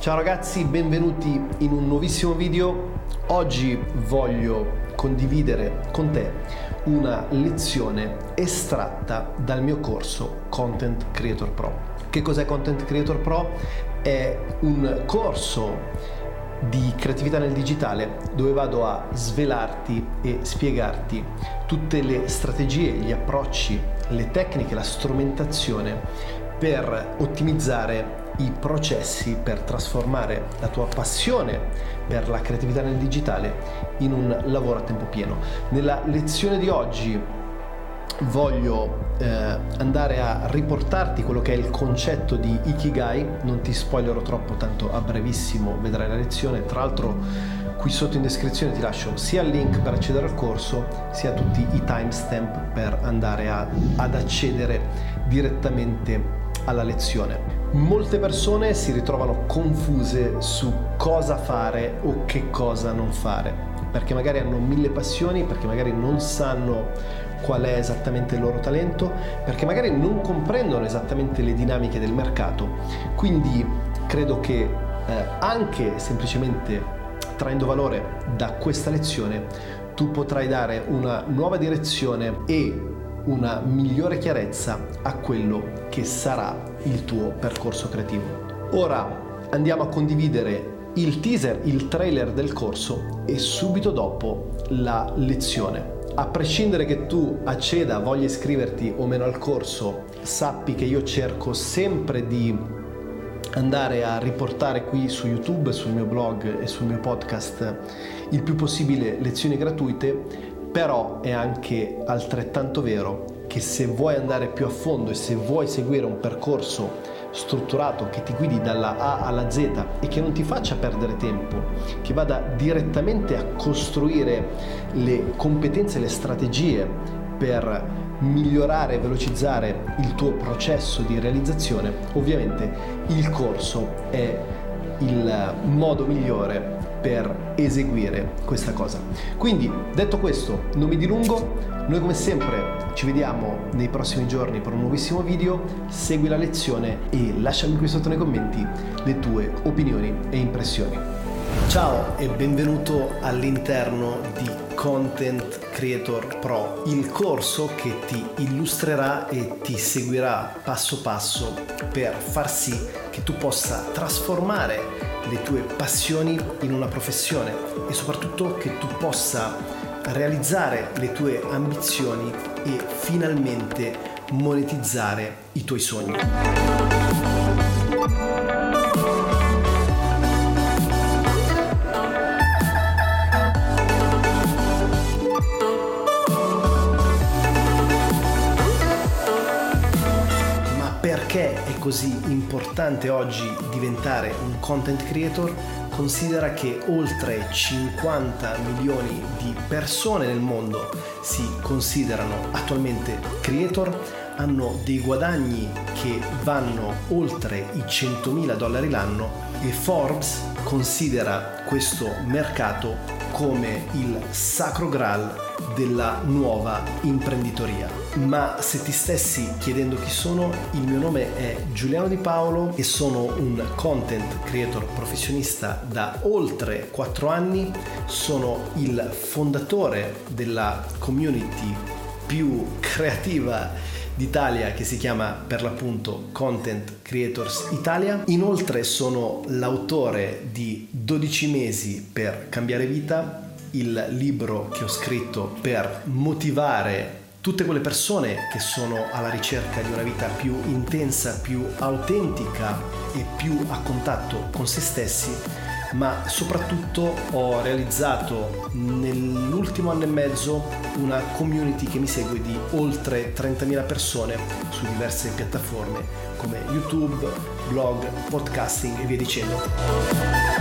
Ciao ragazzi, benvenuti in un nuovissimo video. Oggi voglio condividere con te una lezione estratta dal mio corso Content Creator Pro. Che cos'è Content Creator Pro? È un corso di creatività nel digitale dove vado a svelarti e spiegarti tutte le strategie, gli approcci, le tecniche, la strumentazione per ottimizzare i processi per trasformare la tua passione per la creatività nel digitale in un lavoro a tempo pieno. Nella lezione di oggi voglio eh, andare a riportarti quello che è il concetto di Ikigai, non ti spoilerò troppo, tanto a brevissimo vedrai la lezione, tra l'altro qui sotto in descrizione ti lascio sia il link per accedere al corso sia tutti i timestamp per andare a, ad accedere direttamente alla lezione. Molte persone si ritrovano confuse su cosa fare o che cosa non fare, perché magari hanno mille passioni, perché magari non sanno qual è esattamente il loro talento, perché magari non comprendono esattamente le dinamiche del mercato. Quindi credo che eh, anche semplicemente traendo valore da questa lezione tu potrai dare una nuova direzione e una migliore chiarezza a quello che sarà il tuo percorso creativo. Ora andiamo a condividere il teaser, il trailer del corso e subito dopo la lezione. A prescindere che tu acceda, voglia iscriverti o meno al corso, sappi che io cerco sempre di andare a riportare qui su YouTube, sul mio blog e sul mio podcast il più possibile lezioni gratuite però è anche altrettanto vero che se vuoi andare più a fondo e se vuoi seguire un percorso strutturato che ti guidi dalla A alla Z e che non ti faccia perdere tempo, che vada direttamente a costruire le competenze e le strategie per migliorare e velocizzare il tuo processo di realizzazione, ovviamente il corso è il modo migliore per eseguire questa cosa. Quindi, detto questo, non mi dilungo, noi come sempre ci vediamo nei prossimi giorni per un nuovissimo video, segui la lezione e lasciami qui sotto nei commenti le tue opinioni e impressioni. Ciao e benvenuto all'interno di Content Creator Pro, il corso che ti illustrerà e ti seguirà passo passo per far sì che tu possa trasformare le tue passioni in una professione e soprattutto che tu possa realizzare le tue ambizioni e finalmente monetizzare i tuoi sogni. Così importante oggi diventare un content creator? Considera che oltre 50 milioni di persone nel mondo si considerano attualmente creator, hanno dei guadagni che vanno oltre i 100.000 dollari l'anno e Forbes considera questo mercato come il sacro graal della nuova imprenditoria ma se ti stessi chiedendo chi sono, il mio nome è Giuliano Di Paolo e sono un content creator professionista da oltre 4 anni, sono il fondatore della community più creativa d'Italia che si chiama per l'appunto Content Creators Italia. Inoltre sono l'autore di 12 mesi per cambiare vita, il libro che ho scritto per motivare tutte quelle persone che sono alla ricerca di una vita più intensa, più autentica e più a contatto con se stessi, ma soprattutto ho realizzato nell'ultimo anno e mezzo una community che mi segue di oltre 30.000 persone su diverse piattaforme come YouTube, blog, podcasting e via dicendo.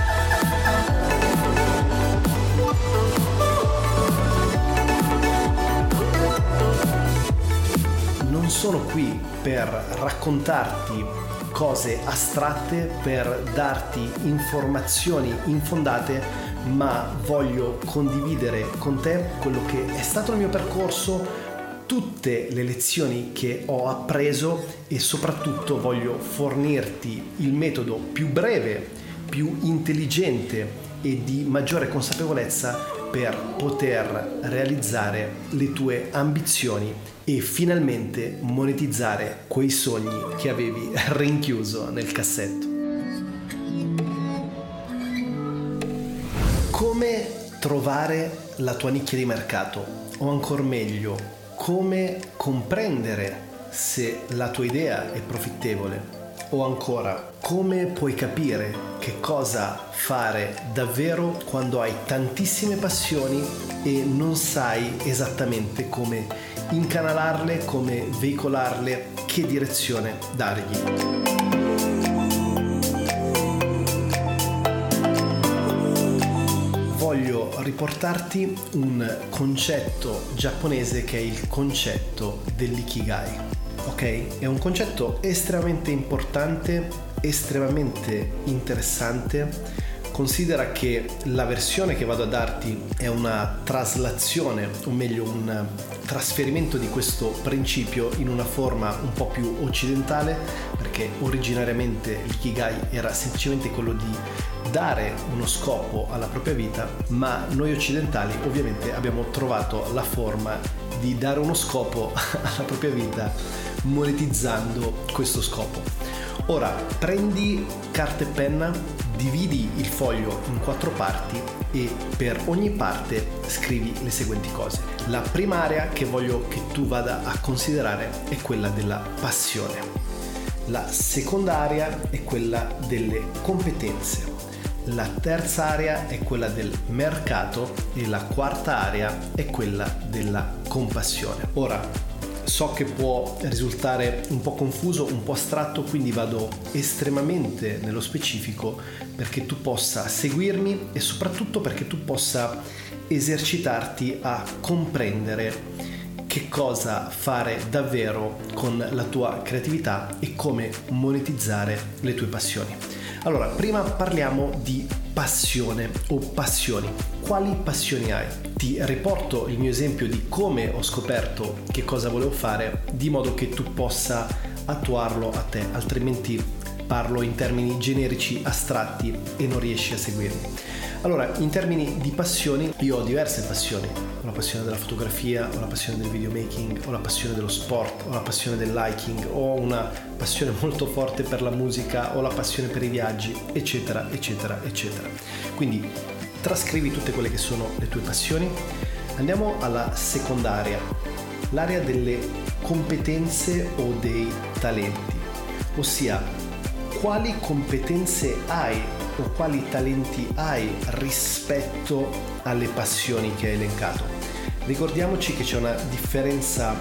Sono qui per raccontarti cose astratte, per darti informazioni infondate, ma voglio condividere con te quello che è stato il mio percorso, tutte le lezioni che ho appreso e soprattutto voglio fornirti il metodo più breve più intelligente e di maggiore consapevolezza per poter realizzare le tue ambizioni e finalmente monetizzare quei sogni che avevi rinchiuso nel cassetto. Come trovare la tua nicchia di mercato o ancora meglio, come comprendere se la tua idea è profittevole o ancora, come puoi capire che cosa fare davvero quando hai tantissime passioni e non sai esattamente come incanalarle, come veicolarle, che direzione dargli. voglio riportarti un concetto giapponese che è il concetto dell'ikigai ok? È un concetto estremamente importante, estremamente interessante. Considera che la versione che vado a darti è una traslazione, o meglio un trasferimento di questo principio in una forma un po' più occidentale, perché originariamente l'ikigai era semplicemente quello di dare uno scopo alla propria vita, ma noi occidentali ovviamente abbiamo trovato la forma di dare uno scopo alla propria vita monetizzando questo scopo. Ora prendi carta e penna, dividi il foglio in quattro parti e per ogni parte scrivi le seguenti cose. La prima area che voglio che tu vada a considerare è quella della passione. La seconda area è quella delle competenze. La terza area è quella del mercato e la quarta area è quella della compassione. Ora, so che può risultare un po' confuso, un po' astratto, quindi vado estremamente nello specifico perché tu possa seguirmi e soprattutto perché tu possa esercitarti a comprendere che cosa fare davvero con la tua creatività e come monetizzare le tue passioni. Allora, prima parliamo di passione o passioni. Quali passioni hai? Ti riporto il mio esempio di come ho scoperto che cosa volevo fare, di modo che tu possa attuarlo a te, altrimenti parlo in termini generici, astratti e non riesci a seguirmi. Allora, in termini di passioni, io ho diverse passioni. Ho la passione della fotografia, ho la passione del videomaking, ho la passione dello sport, ho la passione del liking, ho una passione molto forte per la musica, ho la passione per i viaggi, eccetera, eccetera, eccetera. Quindi trascrivi tutte quelle che sono le tue passioni. Andiamo alla seconda area, l'area delle competenze o dei talenti, ossia quali competenze hai o quali talenti hai rispetto alle passioni che hai elencato. Ricordiamoci che c'è una differenza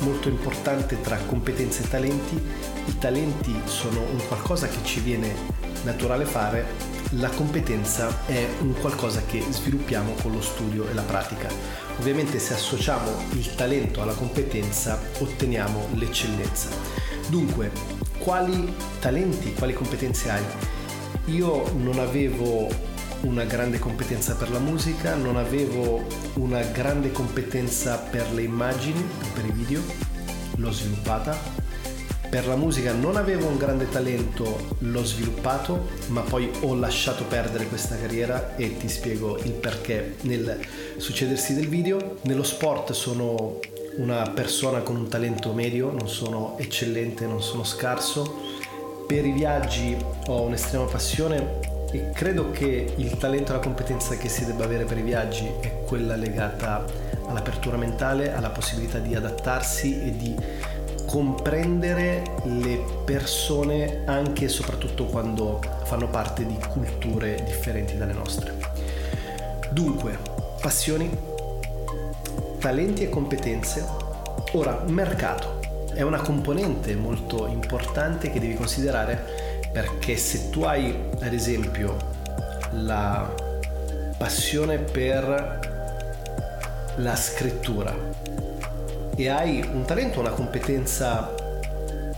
molto importante tra competenze e talenti. I talenti sono un qualcosa che ci viene naturale fare, la competenza è un qualcosa che sviluppiamo con lo studio e la pratica. Ovviamente se associamo il talento alla competenza otteniamo l'eccellenza. Dunque, quali talenti, quali competenze hai? Io non avevo una grande competenza per la musica, non avevo una grande competenza per le immagini, per i video, l'ho sviluppata. Per la musica non avevo un grande talento, l'ho sviluppato, ma poi ho lasciato perdere questa carriera e ti spiego il perché nel succedersi del video. Nello sport sono una persona con un talento medio, non sono eccellente, non sono scarso per i viaggi ho un'estrema passione e credo che il talento e la competenza che si debba avere per i viaggi è quella legata all'apertura mentale, alla possibilità di adattarsi e di comprendere le persone anche e soprattutto quando fanno parte di culture differenti dalle nostre. Dunque, passioni, talenti e competenze. Ora, mercato è una componente molto importante che devi considerare perché se tu hai ad esempio la passione per la scrittura e hai un talento, una competenza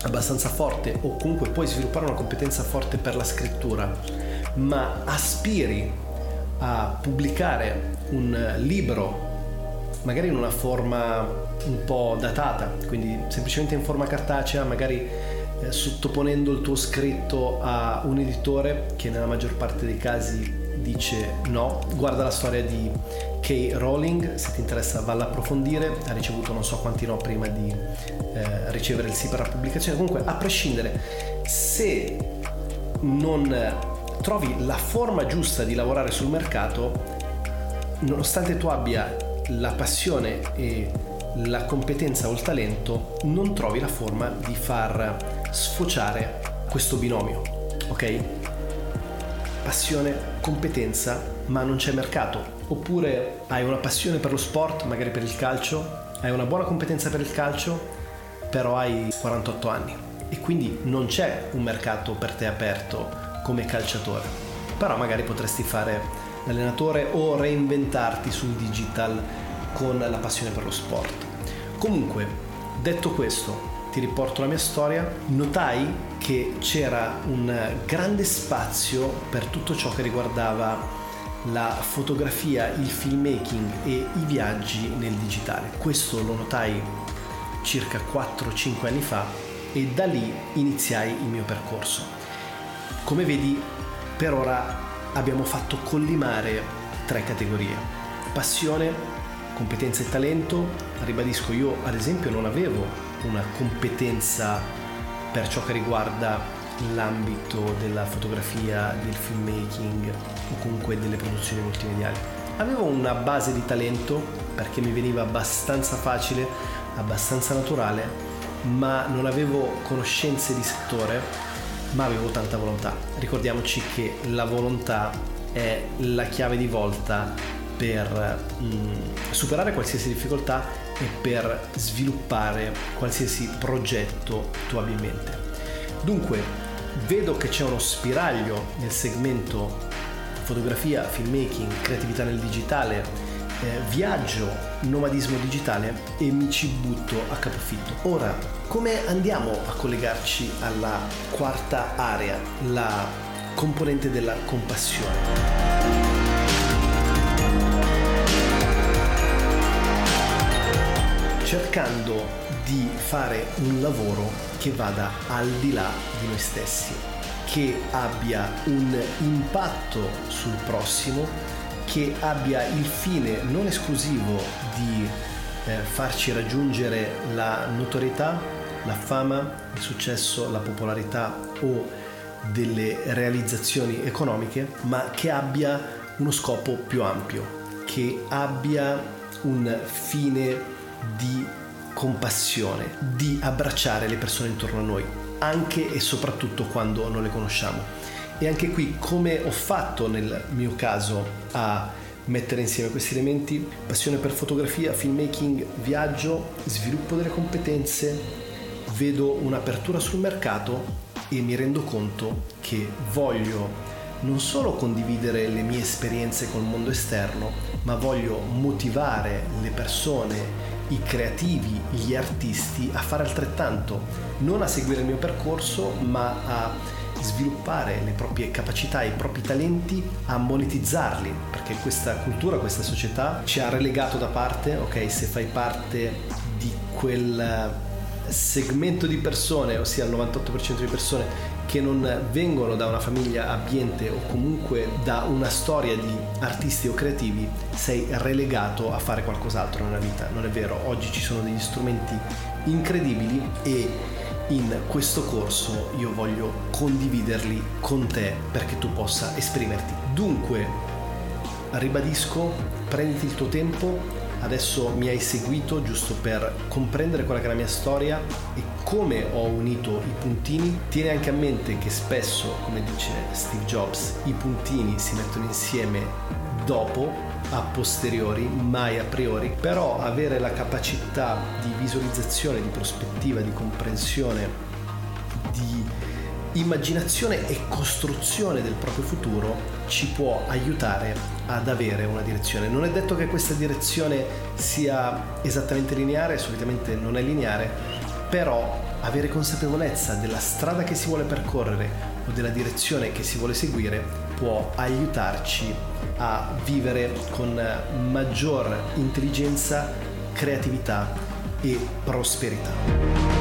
abbastanza forte o comunque puoi sviluppare una competenza forte per la scrittura, ma aspiri a pubblicare un libro magari in una forma un po' datata, quindi semplicemente in forma cartacea, magari eh, sottoponendo il tuo scritto a un editore che nella maggior parte dei casi dice no, guarda la storia di Kay Rowling, se ti interessa valla approfondire, ha ricevuto non so quanti no prima di eh, ricevere il sì per la pubblicazione, comunque a prescindere, se non trovi la forma giusta di lavorare sul mercato, nonostante tu abbia la passione e la competenza o il talento, non trovi la forma di far sfociare questo binomio, ok? passione, competenza, ma non c'è mercato. Oppure hai una passione per lo sport, magari per il calcio, hai una buona competenza per il calcio, però hai 48 anni e quindi non c'è un mercato per te aperto come calciatore. Però magari potresti fare l'allenatore o reinventarti sul digital con la passione per lo sport. Comunque, detto questo, ti riporto la mia storia, notai che c'era un grande spazio per tutto ciò che riguardava la fotografia, il filmmaking e i viaggi nel digitale. Questo lo notai circa 4-5 anni fa e da lì iniziai il mio percorso. Come vedi, per ora abbiamo fatto collimare tre categorie. Passione, competenza e talento. Ribadisco, io ad esempio non avevo una competenza per ciò che riguarda l'ambito della fotografia, del filmmaking o comunque delle produzioni multimediali. Avevo una base di talento perché mi veniva abbastanza facile, abbastanza naturale, ma non avevo conoscenze di settore, ma avevo tanta volontà. Ricordiamoci che la volontà è la chiave di volta per mm, superare qualsiasi difficoltà e per sviluppare qualsiasi progetto tu abbia in mente. Dunque, vedo che c'è uno spiraglio nel segmento fotografia, filmmaking, creatività nel digitale, eh, viaggio, nomadismo digitale e mi ci butto a capofitto. Ora, come andiamo a collegarci alla quarta area, la componente della compassione? cercando di fare un lavoro che vada al di là di noi stessi, che abbia un impatto sul prossimo, che abbia il fine non esclusivo di eh, farci raggiungere la notorietà, la fama, il successo, la popolarità o delle realizzazioni economiche, ma che abbia uno scopo più ampio, che abbia un fine di compassione, di abbracciare le persone intorno a noi, anche e soprattutto quando non le conosciamo. E anche qui, come ho fatto nel mio caso a mettere insieme questi elementi, passione per fotografia, filmmaking, viaggio, sviluppo delle competenze, vedo un'apertura sul mercato e mi rendo conto che voglio non solo condividere le mie esperienze col mondo esterno, ma voglio motivare le persone i creativi, gli artisti a fare altrettanto, non a seguire il mio percorso, ma a sviluppare le proprie capacità, i propri talenti, a monetizzarli, perché questa cultura, questa società ci ha relegato da parte, ok, se fai parte di quel segmento di persone, ossia il 98% di persone che non vengono da una famiglia abbiente o comunque da una storia di artisti o creativi, sei relegato a fare qualcos'altro nella vita. Non è vero, oggi ci sono degli strumenti incredibili e in questo corso io voglio condividerli con te perché tu possa esprimerti. Dunque, ribadisco, prenditi il tuo tempo, adesso mi hai seguito giusto per comprendere quella che è la mia storia e come ho unito i puntini. Tieni anche a mente che spesso, come dice Steve Jobs, i puntini si mettono insieme dopo, a posteriori, mai a priori, però avere la capacità di visualizzazione, di prospettiva, di comprensione, di immaginazione e costruzione del proprio futuro ci può aiutare ad avere una direzione. Non è detto che questa direzione sia esattamente lineare, solitamente non è lineare, però avere consapevolezza della strada che si vuole percorrere o della direzione che si vuole seguire può aiutarci a vivere con maggior intelligenza, creatività e prosperità.